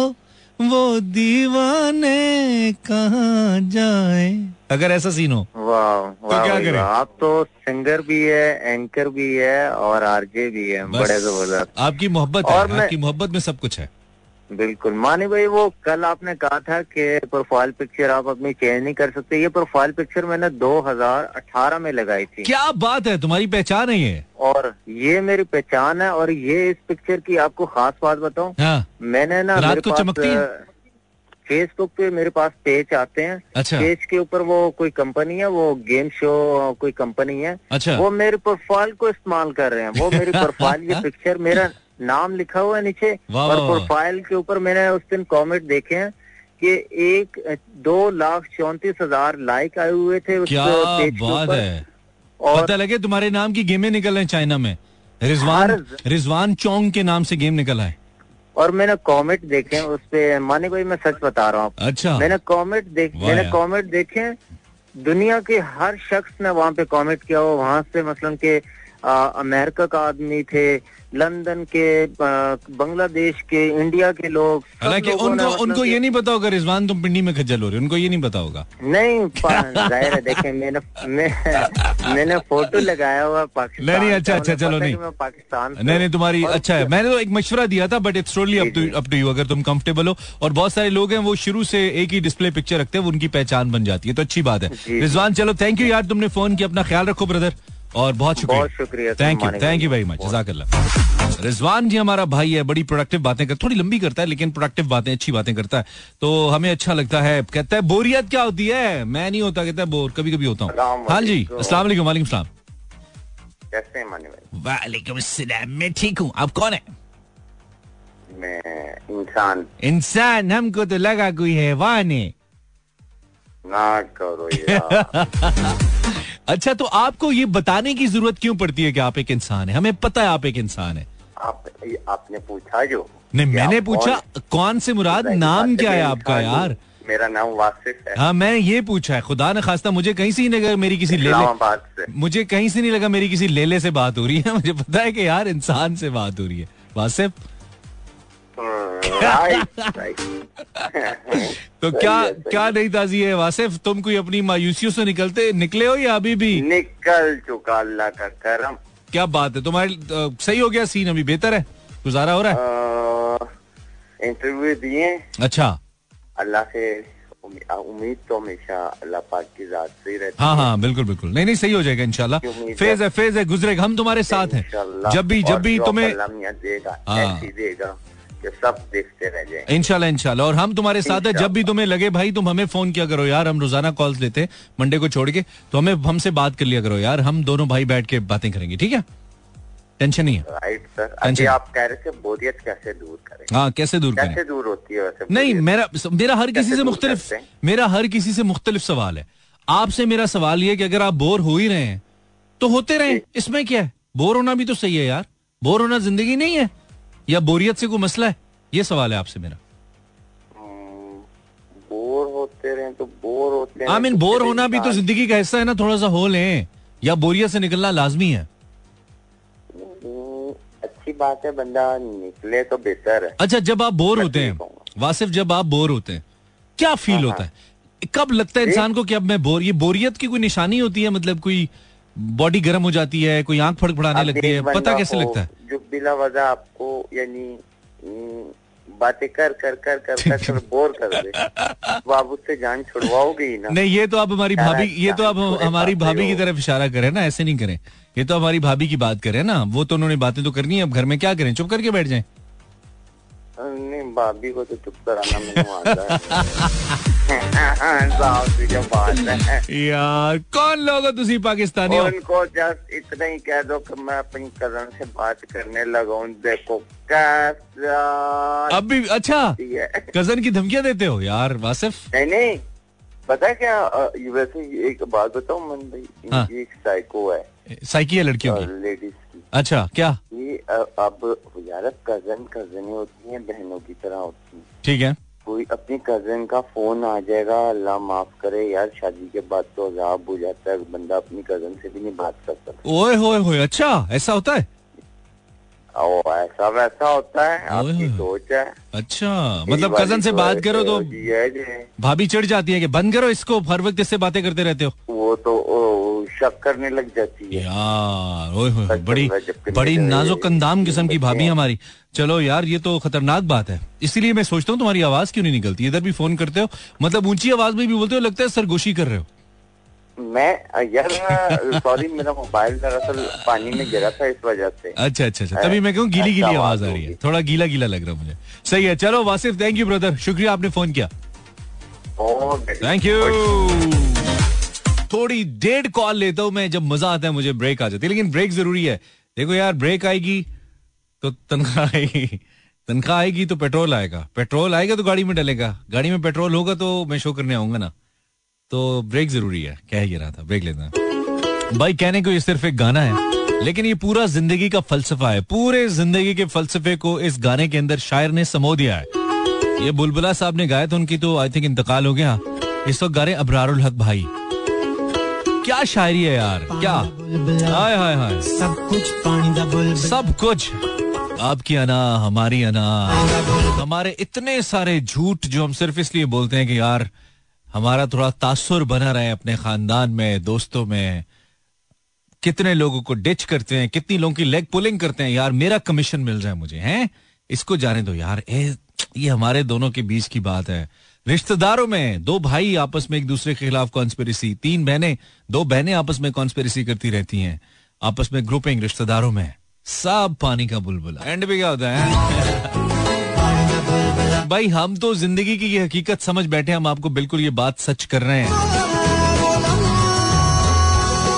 वो दीवाने कहाँ जाए? अगर ऐसा सीन हो वाह वाह क्या करें? आप तो सिंगर भी है एंकर भी है और आरजे भी है बड़े ज़बरदस्त। आपकी मोहब्बत है आपकी मोहब्बत में सब कुछ है। बिल्कुल। मानी भाई वो कल आपने कहा था कि प्रोफ़ाइल पिक्चर आप अपनी चेंज नहीं कर सकते। ये प्रोफ़ाइल पिक्चर मैंने 2018 में लगाई थी। क्या बात है? तुम्हारी पहचान है ये? और ये मेरी पहचान है और ये इस पिक्चर की आपको खास बात बताऊँ। हाँ। मैंने ना रात मेरे को चमकती है? फेसबुक पे मेरे पास पेज आते हैं। अच्छा। पेज के ऊपर वो कोई कंपनी है वो गेम शो कोई कंपनी है। अच्छा। वो मेरे प्रोफ़ाइल को इस्तेमाल कर रहे हैं। वो मेरी [laughs] प्रोफ़ाइल ये पिक्चर मेरा नाम लिखा हुआ है नीचे और। प्रोफ़ाइल के ऊपर मैंने उस दिन कमेंट देखे हैं कि एक दो लाख चौंतीस हज़ार लाइक आए हुए थे उस क्या बात है। और पता लगे तुम्हारे नाम की गेमें निकल रहे चाइना में। रिजवान रिजवान चोंग के नाम से गेम निकला है और मैंने कमेंट देखे उस पे। माने कोई मैं सच बता रहा हूँ। अच्छा। मैंने कमेंट देख मैंने। कमेंट देखे दुनिया के हर शख्स ने वहाँ पे कमेंट किया हो। वहाँ से मसलन के अमेरिका का आदमी थे लंदन के बांग्लादेश के इंडिया के लोग हालाँकि उनको मतलब उनको ये नहीं पता होगा रिजवान तुम पिंडी में खज्जल हो रहे हो उनको ये नहीं पता होगा। नहीं [laughs] ज़ाहिर है देखें मैंने मैं, मैंने फ़ोटो लगाया हुआ पाकिस्तान नहीं, नहीं, अच्छा, अच्छा, चलो, नहीं। पाकिस्तान नहीं नहीं तुम्हारी अच्छा है। मैंने तो एक मशवरा दिया था but it's totally. Up to you अगर तुम कंफर्टेबल हो। और बहुत सारे लोग हैं वो शुरू से एक ही डिस्प्ले पिक्चर रखते हैं उनकी पहचान बन जाती है तो अच्छी बात है। रिजवान चलो थैंक यू यार तुमने फ़ोन किया अपना ख्याल रखो ब्रदर और बहुत शुक्रिया। बहुत शुक्रिया, thank you thank you very much जजाकल्ला। रिजवान जी हमारा भाई है बड़ी प्रोडक्टिव बातें कर थोड़ी लंबी करता है लेकिन प्रोडक्टिव बातें अच्छी बातें करता है। तो हमें अच्छा लगता है कहता है बोरियत क्या होती है? मैं नहीं होता कहता है बोर कभी कभी होता हूँ। हाँ जी वालेकुम। सलाम। वालेकुम अस्सलाम मैं ठीक हूँ। आप कौन है? मैं इंसान। इंसान हमको तो लगा कोई है। ना करो यार [laughs] अच्छा तो आपको ये बताने की ज़रूरत क्यों पड़ती है कि आप एक इंसान है? हमें पता है आप एक इंसान है। आप आपने पूछा जो नहीं मैंने पूछा कौन- कौन से मुराद नाम क्या है आपका यार? मेरा नाम वासिफ है। हाँ मैं ये पूछा है खुदा न खास्ता मुझे कहीं से ही नहीं लगा मेरी किसी लेले से। मुझे कहीं से नहीं लगा मेरी किसी लेले से बात हो रही है। [laughs] मुझे पता है कि यार इंसान से बात हो रही है। वासिफ? [laughs] तो क्या क्या नहीं ताजी है वासिफ तुम कोई अपनी मायूसियों से निकलते? निकले हो या अभी भी? निकल चुका अल्लाह का करम। क्या बात है तुम्हारे सही हो गया सीन अभी बेहतर है? गुजारा हो रहा है? इंटरव्यू दिए। अच्छा। अल्लाह से उम्मी- उम्मीद तो हमेशा अल्लाह पाक की जात से ही रहती हाँ हाँ। बिल्कुल बिल्कुल। नहीं नहीं सही हो जाएगा इंशाल्लाह। फ़ेज़ है फ़ेज़ है गुजरेगा हम तुम्हारे साथ हैं। जब भी जब भी तुम्हें देगा हाँ। देगा। कि सब देखते रह जाए इंशाल्लाह इंशाल्लाह। और हम तुम्हारे साथ है जब भी तुम्हें लगे भाई तुम हमें फ़ोन किया करो यार हम रोज़ाना कॉल्स लेते हैं मंडे को छोड़ के तो हमें हमसे बात कर लिया करो यार हम दोनों भाई बैठ के बातें करेंगे ठीक है? टेंशन नहीं है। राइट सर टेंशन- आप कह रहे थे बोरियत कैसे दूर करें? हाँ कैसे दूर कैसे करें दूर होती है वैसे नहीं मेरा मेरा हर किसी से मुख्तलिफ़ मेरा हर किसी से मुख्तलिफ़ सवाल है। आपसे मेरा सवाल ये कि अगर आप बोर हो ही रहे हैं तो होते रहे। इसमें क्या है? बोर होना भी तो सही है यार। बोर होना ज़िंदगी नहीं है। या बोरियत से कोई मसला है? ये सवाल है आपसे मेरा। हम्म, बोर होते रहे तो बोर होते आई मीन तो बोर होना भी तो ज़िंदगी का हिस्सा है ना थोड़ा सा हो लें। या बोरियत से निकलना लाजमी है। हम्म, अच्छी बात है बंदा निकले तो बेहतर है। अच्छा जब आप बोर होते हैं। वासिफ जब आप बोर होते हैं क्या फील होता है? कब लगता है इंसान को कि अब मैं बोर ये बोरियत की कोई निशानी होती है? मतलब कोई बॉडी गर्म हो जाती है कोई आँख फड़फड़ाने लगती है पता कैसे लगता है? जो बिला वजह आपको यानी हम्म, बातें कर कर कर कर कर, कर बोर कर दे। वो आप उससे जान छुड़वाओगे ही ना। नहीं ये तो आप हमारी भाभी ये तो आप हमारी भाभी की तरफ़ इशारा करें ना ऐसे नहीं करें। ये तो हमारी भाभी की बात करें ना वो तो उन्होंने बातें तो करनी है अब घर में क्या करें? चुप करके बैठ जाएँ। नहीं भाभी को तो चुप कराना आता है। यार कौन लोग हो तुसी पाकिस्तानी हो? उनको जस्ट इतना ही कह दो कि मैं अपनी कज़न से बात करने लगा हूँ। देखो कैसा अब भी अच्छा? कज़न की धमकियाँ देते हो? यार वासिफ। नहीं नहीं। पता है क्या वैसे एक बात बताऊँ मन भाई हाँ। एक साइको है। साइकी है लड़कियों की। लेडीज़ अच्छा क्या? ये अब यार कज़न कज़न होती है बहनों की तरह होती है। ठीक है। कोई अपनी कज़न का फ़ोन आ जाएगा अल्लाह माफ़ करे यार शादी के बाद तो अजाब हो जाता है बंदा अपनी कज़न से भी नहीं बात करता सकता। ओए होए होए अच्छा ऐसा होता है? ओ ऐसा वैसा होता है आपकी सोच है। अच्छा मतलब कज़न से बात करो तो। भाभी चढ़ जाती है कि बंद करो इसको हर वक्त इससे बातें करते रहते हो। वो तो ओ, शक करने लग जाती है। यार ओए बड़ी बड़ी नाजुक अंदाम किस्म की भाभी हमारी। चलो यार ये तो खतरनाक बात है। इसीलिए मैं सोचता हूँ तुम्हारी आवाज़ क्यों नहीं निकलती? इधर भी फ़ोन करते हो मतलब ऊँची आवाज़ में भी बोलते हो लगता है सरगोशी कर रहे हो। मैं यार सॉरी मेरा मोबाइल दरअसल पानी में गिरा था इस वजह से। अच्छा अच्छा अच्छा। तभी मैं कहूँ गीली गीली आवाज़ आ रही है। थोड़ा गीला गीला लग रहा है मुझे। सही है चलो वासिफ थैंक यू ब्रदर शुक्रिया आपने फ़ोन किया। थैंक यू थोड़ी डेढ़ कॉल लेता हूँ मैं जब मज़ा आता है मुझे ब्रेक आ जाती है। लेकिन ब्रेक ज़रूरी है। देखो यार ब्रेक आएगी तो तनख्वाह आएगी। तनख्वाह आएगी तो पेट्रोल आएगा। पेट्रोल आएगा तो गाड़ी में डलेगा। गाड़ी में पेट्रोल होगा तो मैं शो करने आऊँगा ना। तो ब्रेक ज़रूरी है। कह ही रहा था। ब्रेक लेना। है। भाई कहने को ये सिर्फ़ एक गाना है लेकिन ये पूरा ज़िंदगी का फलसफा है। पूरे ज़िंदगी के फलसफे को इस गाने के अंदर शायर ने समो दिया है। ये बुलबुला साहब ने गाया तो उनकी तो आई थिंक इंतकाल हो गया। इस वक्त गा रहे अबरारुल हक भाई। क्या शायरी है यार क्या? हाय हाय हाय। सब कुछ पानी दा सब कुछ। आपकी अना हमारी अना। हमारे इतने सारे झूठ जो हम सिर्फ़ इसलिए बोलते हैं कि यार हमारा थोड़ा तासुर बना रहे अपने खानदान में दोस्तों में। कितने लोगों को डिच करते हैं कितनी लोगों की लेग पुलिंग करते हैं। यार मेरा कमीशन मिल जाए मुझे हैं? इसको जाने दो यार। ए, ये हमारे दोनों के बीच की बात है। रिश्तेदारों में दो भाई आपस में एक दूसरे के खिलाफ कॉन्स्पेरेसी तीन बहनें दो बहनें आपस में कॉन्स्पेरेसी करती रहती हैं। आपस में ग्रुपिंग रिश्तेदारों में। सब पानी का बुलबुला। एंड भी क्या होता है? [laughs] भाई हम तो ज़िंदगी की ये हकीकत समझ बैठे हम आपको बिल्कुल ये बात सच कर रहे हैं।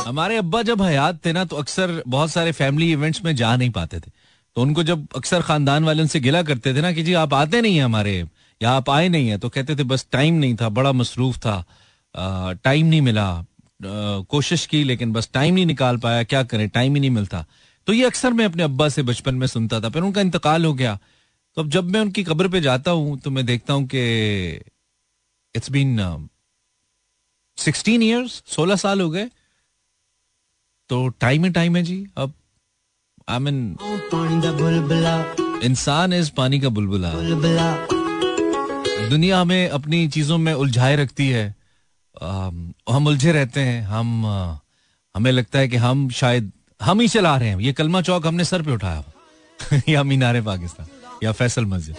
हमारे अब्बा जब हयात थे ना तो अक्सर बहुत सारे फैमिली इवेंट्स में जा नहीं पाते थे। तो उनको जब अक्सर खानदान वाले उनसे गिला करते थे ना कि जी आप आते नहीं है हमारे या आप आए नहीं है तो कहते थे बस टाइम नहीं था बड़ा मसरूफ था। टाइम नहीं मिला। आ, कोशिश की लेकिन बस टाइम नहीं निकाल पाया क्या करें टाइम ही नहीं मिलता। तो ये अक्सर मैं अपने अब्बा से बचपन में सुनता था। फिर उनका इंतकाल हो गया। तो अब जब मैं उनकी कब्र पे जाता हूँ तो मैं देखता हूँ कि इट्स बीन सिक्सटीन ईयर्स सोलह साल हो गए। तो टाइम ही टाइम है जी अब आई मीन इंसान इज़ पानी का बुलबुला। दुनिया हमें अपनी चीज़ों में उलझाए रखती है। अम, हम उलझे रहते हैं हम अ, हमें लगता है कि हम शायद हम ही चला रहे हैं। ये कलमा चौक हमने सर पे उठाया। [laughs] या मीनारे पाकिस्तान। या फैसल मस्जिद।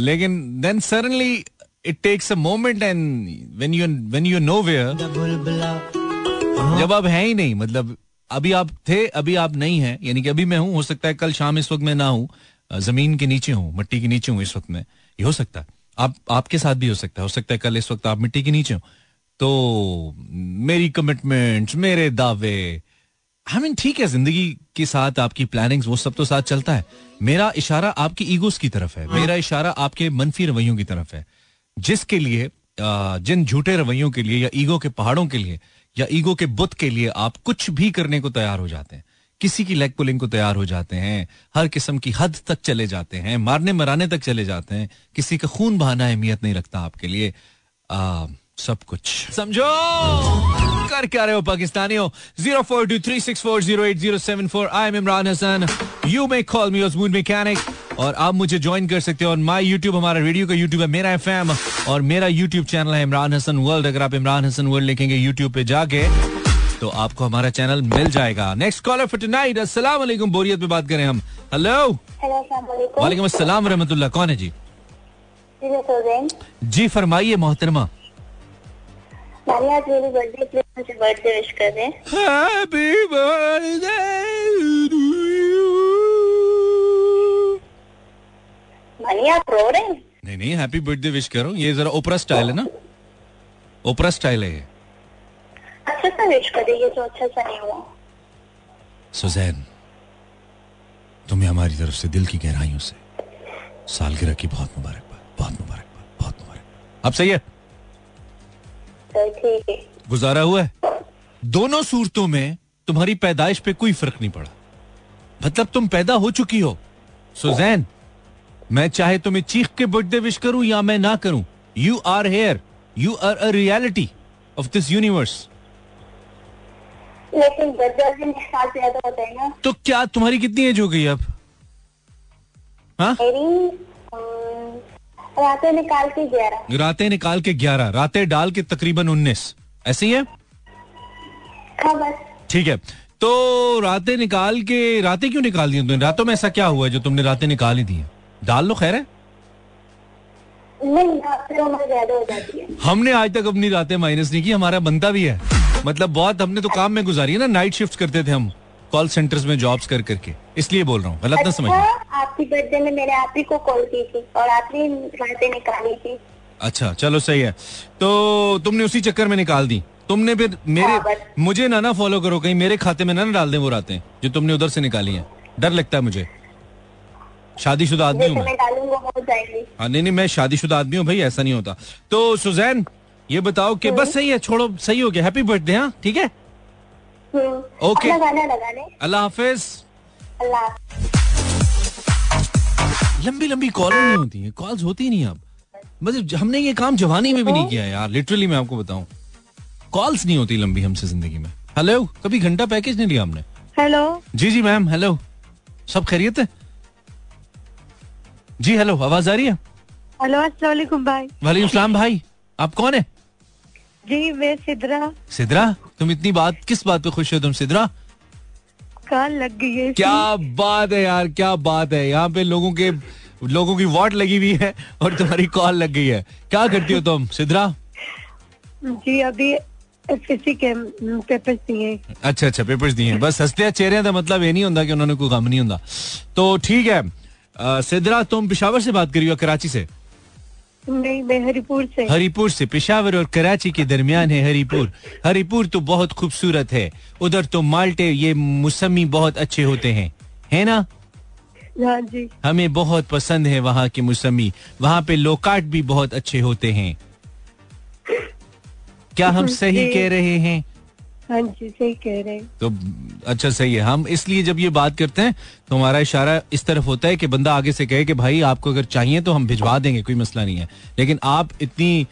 लेकिन then suddenly it takes a moment and when you when you know where जब आप हैं ही नहीं मतलब अभी आप थे, अभी आप नहीं हैं, यानी कि अभी मैं हूँ, हो सकता है कल शाम इस वक्त मैं ना हूँ ज़मीन के नीचे हूँ, मिट्टी के नीचे हूँ इस वक्त मैं, ये हो सकता है। आप, आपके साथ भी हो सकता है, हो सकता है कल इस वक्त आप मिट्टी के नीचे हो। तो मेरी कमिटमेंट्स मेरे दावे आई मीन ठीक है ज़िंदगी के साथ आपकी प्लानिंग्स वो सब तो साथ चलता है। मेरा इशारा आपकी ईगोस की तरफ़ है। मेरा इशारा आपके मनफी रवैयों की तरफ़ है। जिसके लिए जिन झूठे रवैयों के लिए या ईगो के पहाड़ों के लिए या ईगो के बुत के लिए आप कुछ भी करने को तैयार हो जाते हैं। किसी की लेग पुलिंग को तैयार हो जाते हैं। हर किस्म की हद तक चले जाते हैं। मारने मराने तक चले जाते हैं। किसी का खून बहाना अहमियत नहीं रखता आपके लिए। आ, सब कुछ। समझो? कर क्या रहे हो पाकिस्तानियों? Zero four two three six four zero eight zero seven four. I am Imran Hasan you may call me mood mechanic और आप मुझे ज्वाइन कर सकते हो और माई यूट्यूब हमारा रेडियो का यूट्यूब है मेरा एफएम और मेरा यूट्यूब चैनल है इमरान हसन वर्ल्ड अगर आप इमरान हसन वर्ल्ड लिखेंगे यूट्यूब पे जाके तो आपको हमारा चैनल मिल जाएगा। नेक्स्ट कॉलर फॉर टुनाइट अस्सलाम वालेकुम बोरियत पे बात करें हम। हेलो हेलो अस्सलाम वालेकुम। वालेकुम अस्सलाम रहमतुल्लाह। कौन है जी? जी फरमाइए मोहतरमा। बर्थडे बर्थडे विश कर दें हैप्पी बर्थडे मानिए आप रो रहे हैं? नहीं नहीं हैप्पी बर्थडे विश करो। ये जरा ओपरा स्टाइल है ना? ओपरा स्टाइल है ये। अच्छा सा विश कर दीजिए जो अच्छा सा नहीं हुआ। सुजैन तुम्हें हमारी तरफ़ से दिल की गहराइयों से सालगिरह की बहुत मुबारकबाद बहुत मुबारकबाद बहुत मुबारकबाद। अब सही है? ठीक है। गुजारा हुआ है? दोनों सूरतों में तुम्हारी पैदाइश पे कोई फ़र्क नहीं पड़ा। मतलब तुम पैदा हो चुकी हो। सुजैन मैं चाहे तुम्हें चीख के बर्थडे विश करूँ या मैं ना करूँ you are here you are a reality of this universe लेकिन होता है ना। तो क्या तुम्हारी कितनी एज हो गई अब? हाँ? मेरी रातें निकाल के ग्यारह। रातें निकाल के ग्यारह। रातें डाल के तकरीबन उन्नीस। ऐसे ही है? हाँ ठीक है। तो रातें निकाल के रातें क्यों निकाल दी तुमने? रातों में ऐसा क्या हुआ जो तुमने रातें निकाल ही दी हैं? डाल लो खैर है? नहीं है हमने आज तक अपनी रातें माइनस नहीं की हमारा बनता भी है। मतलब बहुत हमने तो काम में गुजारी है ना नाइट शिफ्ट करते थे हम। कॉल सेंटर्स में जॉब्स कर करके। इसलिए बोल रहा हूँ गलत ना समझना अच्छा आपकी बर्थडे में मैंने आप ही को कॉल की थी और आप ही रातें निकाली थी। अच्छा चलो सही है। तो तुमने उसी चक्कर में निकाल दी। तुमने फिर हाँ, मेरे बस। मुझे ना ना फॉलो करो कहीं मेरे खाते में ना ना डाल दें वो रातें जो तुमने उधर से निकाली हैं। डर लगता है मुझे। शादीशुदा आदमी हूँ हो हाँ नहीं नहीं मैं शादीशुदा आदमी हूँ भाई ऐसा नहीं होता। तो सुजैन ये बताओ कि बस सही है छोड़ो सही हो गया। हैप्पी बर्थडे हाँ ठीक है? लगा ले अल्लाह हाफिज। लंबी लंबी कॉल नहीं होती है कॉल्स होती नहीं अब। मतलब हमने ये काम जवानी में भी नहीं किया यार लिटरली मैं आपको बताऊँ। कॉल्स नहीं होती लंबी हमसे ज़िंदगी में। हेलो कभी घंटा पैकेज नहीं लिया हमने? हेलो जी जी मैम हेलो सब खैरियत है? जी हेलो आवाज़ आ रही है? हेलो अस्सलाम वालेकुम भाई। वालेकुम सलाम भाई। आप कौन है? जी मैं सिद्रा। सिद्रा तुम इतनी बात किस बात पे खुश हो तुम सिद्रा? काल लग गई है क्या बात है यार क्या बात है। यहाँ पे लोगों के लोगों की वॉट लगी हुई है और तुम्हारी कॉल लग गई है। क्या करती हो तुम सिद्रा? जी अभी के पेपर दिए। अच्छा अच्छा पेपर्स दिए बस हँसते चेहरे का मतलब ये नहीं होता कि उन्होंने कोई गम नहीं होता। तो ठीक है सिद्रा तुम पिशावर से बात करी हो कराची से। नहीं मैं हरिपुर से। हरिपुर से पिशावर और कराची के दरमियान है हरिपुर। हरिपुर तो बहुत खूबसूरत है। उधर तो माल्टे ये मौसमी बहुत अच्छे होते हैं। है ना? हाँ जी। हमें बहुत पसंद है वहाँ के मौसमी। वहाँ पे लोकाट भी बहुत अच्छे होते हैं। क्या हम [laughs] सही कह रहे हैं? हाँ जी सही कह रहे हैं। तो अच्छा सही है। हम इसलिए जब ये बात करते हैं तो हमारा इशारा इस तरफ़ होता है कि बंदा आगे से कहे कि भाई आपको अगर चाहिए तो हम भिजवा देंगे कोई मसला नहीं है। लेकिन आप इतनी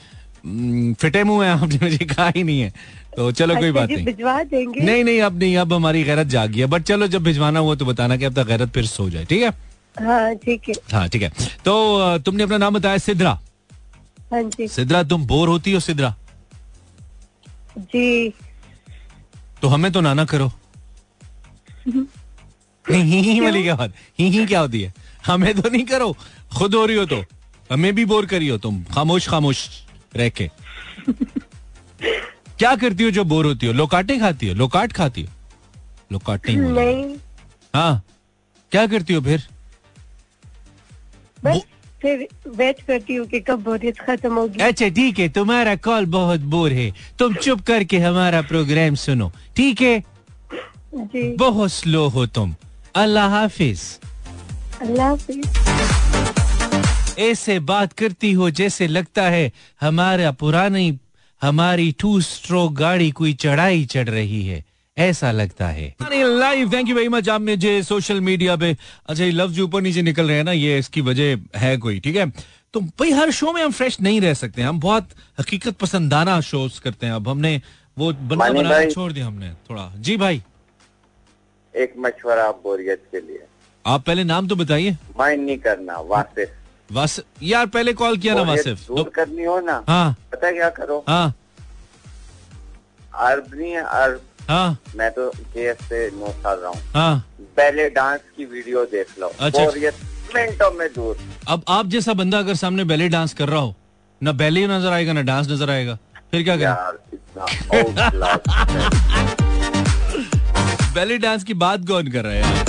फिटे मुँह है आपने मुझे कहा ही नहीं है। तो चलो कोई अच्छा बात नहीं। भिजवा देंगे। नहीं नहीं अब नहीं अब हमारी गैरत जाग गई है। बट चलो जब भिजवाना हुआ तो बताना कि अब तक गैरत फिर सो जाए ठीक है? हाँ ठीक है। हाँ ठीक है। तो तुमने अपना नाम बताया सिद्रा। हाँ जी। सिद्रा तुम बोर होती हो सिद्रा? जी। तो हमें तो ना ना करो। ही ही ही वाली क्या? बात? ही ही क्या होती है? हमें तो नहीं करो। खुद हो रही हो तो। हमें भी बोर करी हो तुम। खामोश खामोश रह के। क्या करती हो जो बोर होती हो? लोकाटे खाती हो? लोकाट खाती हो? लोकाट नहीं। हाँ। क्या करती हो फिर? फिर वेट करती हूँ कि कब बोरियत खत्म होगी। अच्छा ठीक है तुम्हारा कॉल बहुत बोर है। तुम चुप करके हमारा प्रोग्राम सुनो ठीक है? जी। बहुत स्लो हो तुम। अल्लाह हाफिज। अल्लाह हाफिज। ऐसे बात करती हो जैसे लगता है हमारा पुरानी हमारी टू स्ट्रोक गाड़ी कोई चढ़ाई चढ़ रही है। ऐसा लगता है। Live thank you very much आप मुझे सोशल मीडिया पे अच्छा ये लफ्ज ऊपर नीचे निकल रहे हैं ना ये इसकी वजह है कोई ठीक है? तो भाई हर शो में हम फ्रेश नहीं रह सकते हम बहुत हकीकत पसंदाना शोज़ करते हैं। अब हमने वो बना बना छोड़ दिया हमने थोड़ा। जी भाई। एक मशवरा बोरियत के लिए। आप पहले नाम तो बताइए। माइंड नहीं करना वासिफ। वास यार पहले कॉल किया ना वासिफ। दूर करनी हो ना हाँ। पता क्या करो? हाँ। अरब नहीं है अरब हाँ। मैं तो के से नो कर रहा हूँ। हाँ। पहले डांस की वीडियो देख लो। अच्छा। मिनटों में दूर। अब आप जैसा बंदा अगर सामने बैले डांस कर रहा हो ना बैले नज़र आएगा ना डांस नज़र आएगा। फिर क्या करें? बैले डांस [laughs] की बात कौन कर रहा है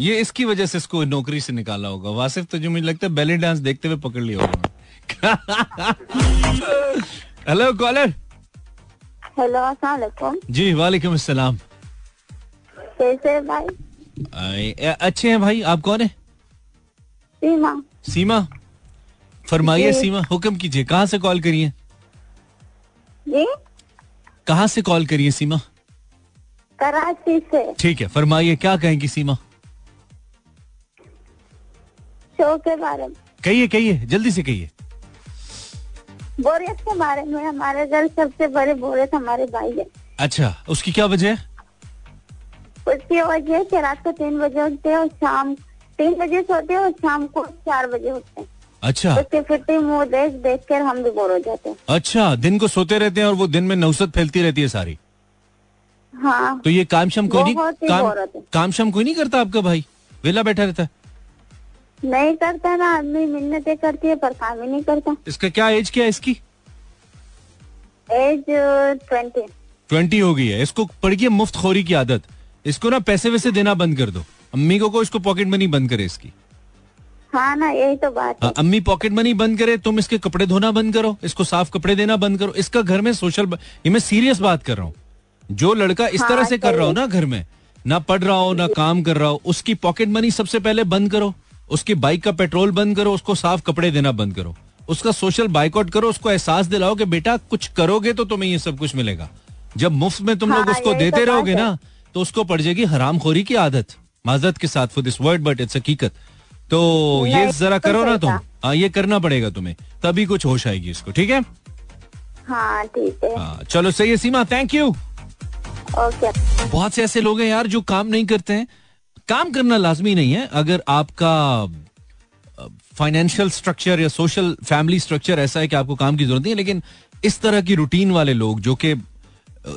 ये इसकी वजह से इसको नौकरी से निकाला होगा। वासिफ तो जो मुझे लगता है बैले डांस देखते हुए पकड़ लिया होगा। [laughs] [laughs] हेलो कॉलर हेलो अस्सलाम जी वालेकुम अस्सलाम। कैसे भाई? ए- अच्छे हैं भाई आप कौन है? सीमा। सीमा? फरमाइए सीमा हुक्म कीजिए कहाँ से कॉल करिए? कहाँ से कॉल करिए सीमा? कराची से। ठीक है फरमाइए क्या कहेंगी सीमा? शो के बारे में। कहिए कहिए जल्दी से कहिए। बोरियत के बारे में हमारे घर सबसे बड़े बोरियत हमारे भाई है। अच्छा उसकी क्या वजह उसकी वजह है कि रात को तीन बजे उठते हैं और शाम तीन बजे सोते हैं और शाम को चार बजे उठते हैं। अच्छा। उसके फिरती मुँह देख देख कर हम भी बोर हो जाते हैं। अच्छा दिन को सोते रहते हैं और वो दिन में नौसत फैलती रहती है सारी। हाँ। तो ये काम शाम कोई नहीं काम काम शाम कोई नहीं करता आपका भाई? वेला बैठा रहता है। नहीं करता ना आदमी मिन्नतें करती है पर काम ही नहीं करता। इसका क्या एज क्या है इसकी? एज ट्वेंटी ट्वेंटी हो गई है। इसको पड़ गई मुफ़्त खोरी की आदत। इसको ना पैसे वैसे देना बंद कर दो। अम्मी को को इसको पॉकेट मनी बंद करे इसकी। हाँ ना यही तो बात है। हाँ, अम्मी पॉकेट मनी बंद करे तुम इसके कपड़े धोना बंद करो इसको साफ़ कपड़े देना बंद करो। इसका घर में सोशल ब... ये मैं सीरियस बात कर रहा हूँ। जो लड़का इस हाँ, तरह से कर रहा हो ना घर में ना पढ़ रहा हो ना काम कर रहा हो उसकी पॉकेट मनी सबसे पहले बंद करो। उसकी बाइक का पेट्रोल बंद करो उसको साफ़ कपड़े देना बंद करो। उसका सोशल बाइकआउट करो उसको एहसास दिलाओ कि बेटा कुछ करोगे तो तुम्हें ये सब कुछ मिलेगा। जब मुफ़्त में तुम लोग हाँ, उसको तो देते रहोगे ना तो उसको पड़ जाएगी हरामखोरी की आदत। माजरत के साथ for this word but it's हकीकत। तो ये जरा करो ना तुम। हाँ ये करना पड़ेगा तुम्हें। तभी कुछ होश आएगी इसको ठीक है? हाँ ठीक है। हाँ चलो सही है सीमा थैंक यू ओके बहुत से ऐसे लोग हैं यार जो काम नहीं करते हैं। काम करना लाजमी नहीं है। अगर आपका फाइनेंशियल स्ट्रक्चर या सोशल फैमिली स्ट्रक्चर ऐसा है कि आपको काम की ज़रूरत नहीं है, लेकिन इस तरह की रूटीन वाले लोग जो कि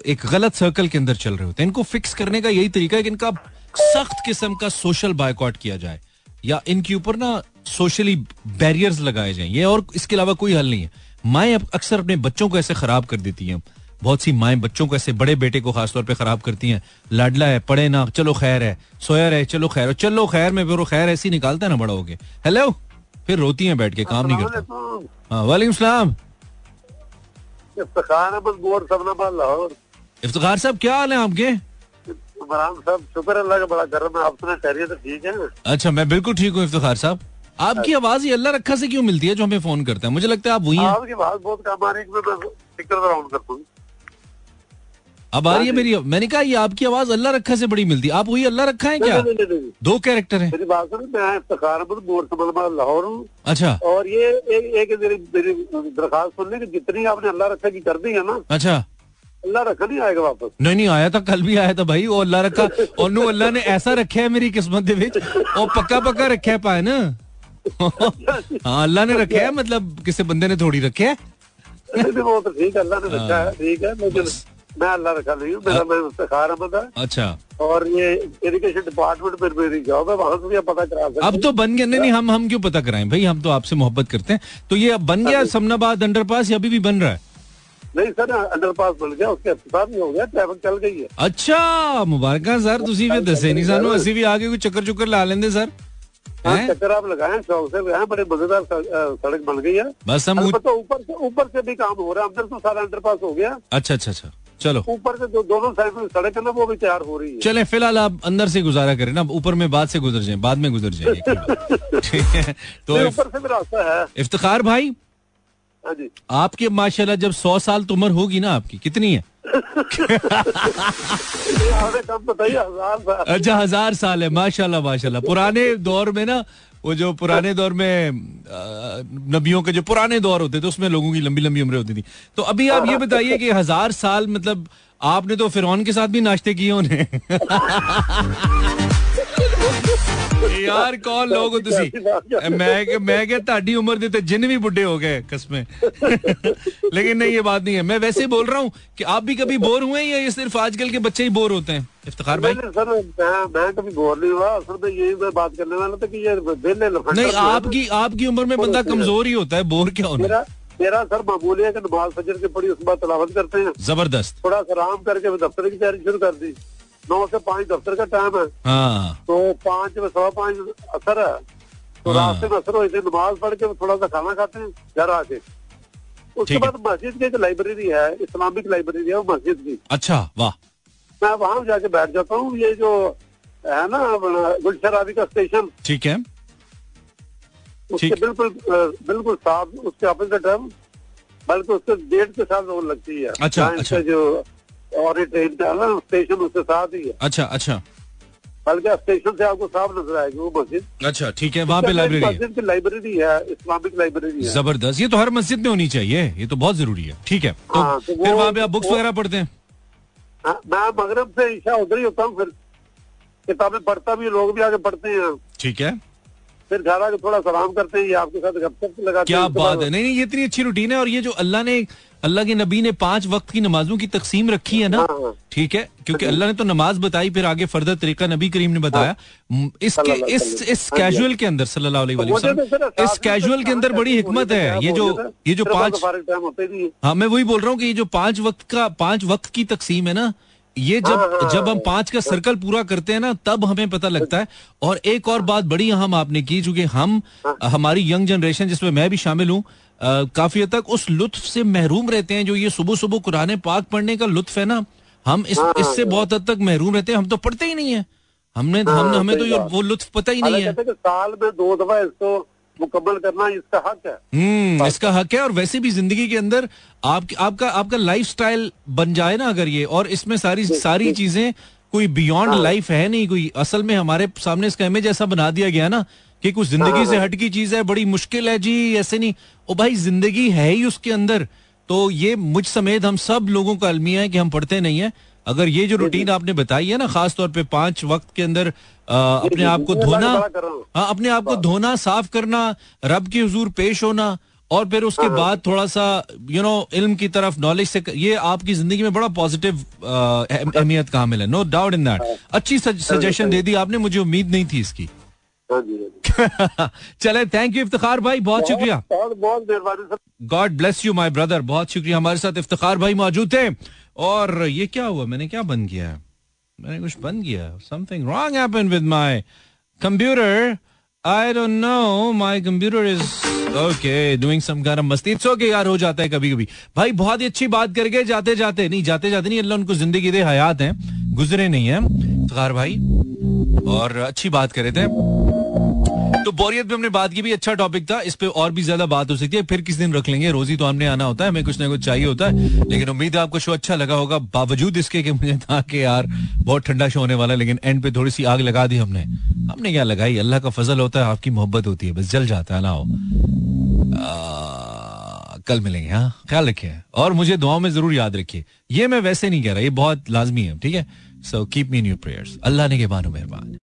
एक गलत सर्कल के अंदर चल रहे होते हैं, इनको फिक्स करने का यही तरीका है कि इनका सख्त किस्म का सोशल बायकॉट किया जाए। या इनके ऊपर ना सोशली बैरियर्स लगाए जाएँ। ये और इसके अलावा कोई हल नहीं है। माएँ अक्सर अपने बच्चों को ऐसे खराब कर देती हैं। बहुत सी माएँ बच्चों को ऐसे बड़े बेटे को खासतौर पर खराब करती हैं। लाडला है पढ़े ना चलो खैर है सोया रहे चलो खैर चलो खैर में फिर वो खैर ऐसी निकालता है ना बड़ा हो गए हेलो फिर रोती हैं बैठ के काम नहीं करता। हाँ वालेकुम सलाम। इफ्तार साहब क्या हाल है आपके? इमरान साहब शुक्र अल्लाह का बड़ा गर्म है। आप सुना खैरियत तो ठीक है? अच्छा मैं बिल्कुल ठीक हूँ इफ्तार साहब। आपकी आवाज़ ये अल्लाह रखा से क्यों मिलती है जो हमें फ़ोन करता है? मुझे लगता है आप वही हैं। आपकी बात बहुत काम आ रही है मैं करता हूँ अब आ रही है मेरी मैंने कहा ये आपकी आवाज़ अल्लाह रखा से बड़ी मिलती आप वही अल्लाह रखा है क्या? नहीं, नहीं, नहीं, दो कैरेक्टर है। मतलब लाहौर हूँ। अच्छा। और ये एक दरखास्त सुन लें जितनी आपने अल्लाह रखा की कर दी है ना अच्छा। अल्लाह रखा नहीं आएगा वापस। नहीं नहीं आया था कल भी आया था भाई वो अल्लाह रखा। और नो अल्लाह ने ऐसा रखे है मेरी किस्मत और पक्का पक्का रखे है पाए ना। हाँ अल्लाह ने रखे है मतलब किसी बंदे ने थोड़ी रखे है। तो ठीक है अल्लाह ने रखा है हाँ। ठीक है मैं अल्लाह रखा नहीं हूँ मेरा मैं इफ्तार अहमद है अच्छा और ये एजुकेशन डिपार्टमेंट में मेरी जॉब है वहां से भी आप पता करा सकते अब तो बन गया नहीं नहीं हम हम क्यों पता कराएं भाई हम तो आपसे मोहब्बत करते हैं तो ये अब बन गया समनाबाद अंडरपास या अभी भी बन रहा है नहीं सर अंडर पास बन गया उसके अफ्तार भी हो गया ट्रैफिक चल गई है ਅੱਛਾ ਮੁਬਾਰਕਾਂ ਸਰ ਤੁਸੀਂ ਵੀ ਦੱਸੇ ਨਹੀਂ ਸਾਨੂੰ ਅਸੀਂ ਵੀ ਆ ਕੇ ਕੋਈ ਚੱਕਰ ਚੁੱਕਰ ਲਾ ਲੈਂਦੇ ਸਰ हाँ, हैं? चक्कर आप लगाए शौक से लगाए बड़े मजेदार स- अ, सड़क बन गई है बस हम अलबत्ता ऊपर से ऊपर से भी काम हो रहा है अंदर तो सारा अंडर पास हो गया अच्छा अच्छा अच्छा चलो। ऊपर से जो दोनों साइड में सड़क है ना वो भी तैयार हो रही है। चले फ़िलहाल आप अंदर से गुजारा करें ना ऊपर में बाद से गुजर जाए बाद में गुजर जाए ठीक है तो ऊपर से भी रास्ता है। इफ्तार भाई हाँ जी। आपके माशाल्लाह जब सौ साल तो उम्र होगी ना आपकी कितनी है? अच्छा हज़ार साल है माशाल्लाह माशाल्लाह। पुराने दौर में ना वो जो पुराने दौर में नबियों के जो पुराने दौर होते थे उसमें लोगों की लंबी लंबी उम्र होती थी। तो अभी आप ये बताइए कि हज़ार साल मतलब आपने तो फिरौन के साथ भी नाश्ते किए उन्हें [laughs] यार कौन लोग हो ਤੁਸੀਂ मैं कि- मैं क्या ਤੁਹਾਡੀ उम्र ਦੇ ਤੇ जिन भी बुढ़े हो गए कस्में लेकिन नहीं ये बात नहीं है मैं वैसे ही बोल रहा हूँ कि आप भी कभी बोर हुए हैं या ये सिर्फ आजकल के बच्चे ही बोर होते हैं इफ्तार भाई नहीं, सर मैं मैं कभी बोर नहीं हुआ असल में यही मैं बात करने वाला था कि ये वेले लफंडर नहीं जो है ना, आपकी आपकी उम्र में बंदा कमजोर ही होता है बोर क्या होना मेरा मेरा सर मामूली है कि नमाज फजर की पड़ी उसके बाद तलावत करते हैं जबरदस्त थोड़ा सा आराम करके मैं दफ्तर की तैयारी शुरू कर दी नौ से पाँच दफ्तर का टाइम है। हाँ। तो पाँच में सवा पाँच असर है। तो हाँ। रास्ते में असर होते नमाज़ पढ़ के थोड़ा सा खाना खाते हैं घर आके उसके बाद मस्जिद की जो लाइब्रेरी है इस्लामिक लाइब्रेरी है वो मस्जिद की। अच्छा वाह। मैं वहाँ जाके बैठ जाता हूँ ये जो है ना गुलशर आदि का स्टेशन ठीक है। उसके बिल्कुल बिल्कुल साफ़ उसके अपोजिट है। बल्कि उसके गेट के साथ लगती है। अच्छा, अच्छा। जो और ये ट्रेन का ना स्टेशन उसके साथ ही है। अच्छा अच्छा। बल्कि स्टेशन से आपको साफ़ नज़र आएगी वो मस्जिद। अच्छा ठीक है वहाँ पे लाइब्रेरी है मस्जिद की लाइब्रेरी है इस्लामिक लाइब्रेरी है। ज़बरदस्त। ये तो हर मस्जिद में होनी चाहिए ये तो बहुत ज़रूरी है ठीक है। तो हाँ, तो फिर वहाँ पे आप बुक्स वगैरह पढ़ते हैं? हाँ, मैं मगरब से ईशा उधर ही होता हूँ फिर। किताबें पढ़ता भी लोग भी आगे पढ़ते हैं ठीक है। फिर घर आके थोड़ा सलाम करते हैं ये आपके साथ गपशप लगाते क्या हैं बात है। नहीं नहीं ये इतनी अच्छी रूटीन है और ये जो अल्लाह ने अल्लाह के नबी ने पाँच वक्त की नमाजों की तकसीम रखी है ना? हाँ, हाँ। ठीक है? क्योंकि अल्लाह ने तो नमाज़ बताई फिर आगे फर्दर तरीका नबी करीम ने बताया। इसके इस इस हाँ कैजुअल के अंदर सल्लल्लाहु अलैहि तो वसल्लम इस कैजुअल के अंदर बड़ी हिकमत है। ये जो तो ये जो पाँच होते ही। हाँ मैं वही बोल रहा हूँ कि ये जो पाँच वक्त का पाँच वक्त की तकसीम है ना ये जब हाँ, हाँ, जब हम पाँच का सर्कल पूरा करते हैं ना तब हमें पता लगता है। और एक और बात बड़ी अहम आपने की चूँकि हम हाँ। हमारी यंग जनरेशन जिसमें मैं भी शामिल हूँ काफ़ी हद तक उस लुत्फ से महरूम रहते हैं जो ये सुबह सुबह कुरान पाक पढ़ने का लुत्फ है ना। हम इस हाँ, इससे बहुत हद तक महरूम रहते हैं हम तो पढ़ते ही नहीं है। हमने हम हमें तो ये वो लुत्फ पता ही नहीं है। हैं साल में दो दफ़ा इसको मुकम्मल करना इसका हक है। हम्म इसका हक है और वैसे भी ज़िंदगी के अंदर आप, आपका आपका लाइफस्टाइल बन जाए ना अगर ये और इसमें सारी सारी चीज़ें कोई बियॉन्ड लाइफ है नहीं कोई असल में हमारे सामने इसका इमेज ऐसा बना दिया गया ना कि कुछ ज़िंदगी से हट की चीज़ है बड़ी मुश्किल है जी ऐसे नहीं। ओ भाई ज़िंदगी है ही उसके अंदर। तो ये मुझ समेत हम सब लोगों का अलमिया है कि हम पढ़ते नहीं है। अगर ये जो रूटीन आपने बताई है ना खास तौर पे पाँच वक्त के अंदर आ, अपने आप को धोना हाँ। अपने आप को धोना साफ़ करना रब के हजूर पेश होना और फिर उसके बाद थोड़ा सा यू नो इल्म की तरफ़ नॉलेज से ये आपकी ज़िंदगी में बड़ा पॉजिटिव अहमियत का हामिल है नो डाउट इन दैट अच्छी सजेशन दे दी आपने मुझे उम्मीद नहीं थी इसकी। हाँ हाँ। [laughs] चले थैंक यू इफ्तार भाई बहुत शुक्रिया। God bless you my brother बहुत शुक्रिया हमारे साथ इफ्तार भाई मौजूद थे। और ये क्या हुआ? मैंने क्या बंद किया? मैंने कुछ बंद किया। Something wrong happen with my computer I don't know my computer is okay doing some kind मस्ती इट्स ओके यार, हो जाता है कभी कभी भाई, बहुत ही अच्छी बात करके जाते जाते नहीं जाते जाते नहीं, अल्लाह उनको ज़िंदगी दे, हयात हैं। गुजरे नहीं है। इफ्तार भाई, और अच्छी बात करे थे। तो बोरियत पे हमने बात की भी अच्छा टॉपिक था, इस पे और भी ज़्यादा बात हो सकती है, फिर किस दिन रख लेंगे, रोजी तो हमने आना होता है, हमें कुछ ना कुछ चाहिए होता है, लेकिन उम्मीद है आपको शो अच्छा लगा होगा, बावजूद इसके कि मुझे था कि यार, बहुत ठंडा शो होने वाला है, लेकिन एंड पे थोड़ी सी आग लगा दी हमने। हमने क्या लगाई? अल्लाह का फजल होता है, आपकी मोहब्बत होती है, बस जल जाता है ना हो कल मिलेंगे हाँ ख्याल रखिए। और मुझे दुआओं में ज़रूर याद रखिए। ये मैं वैसे नहीं कह रहा, ये बहुत लाजमी है, ठीक है? So keep me your prayers Allah ने के बानो मेहरबान।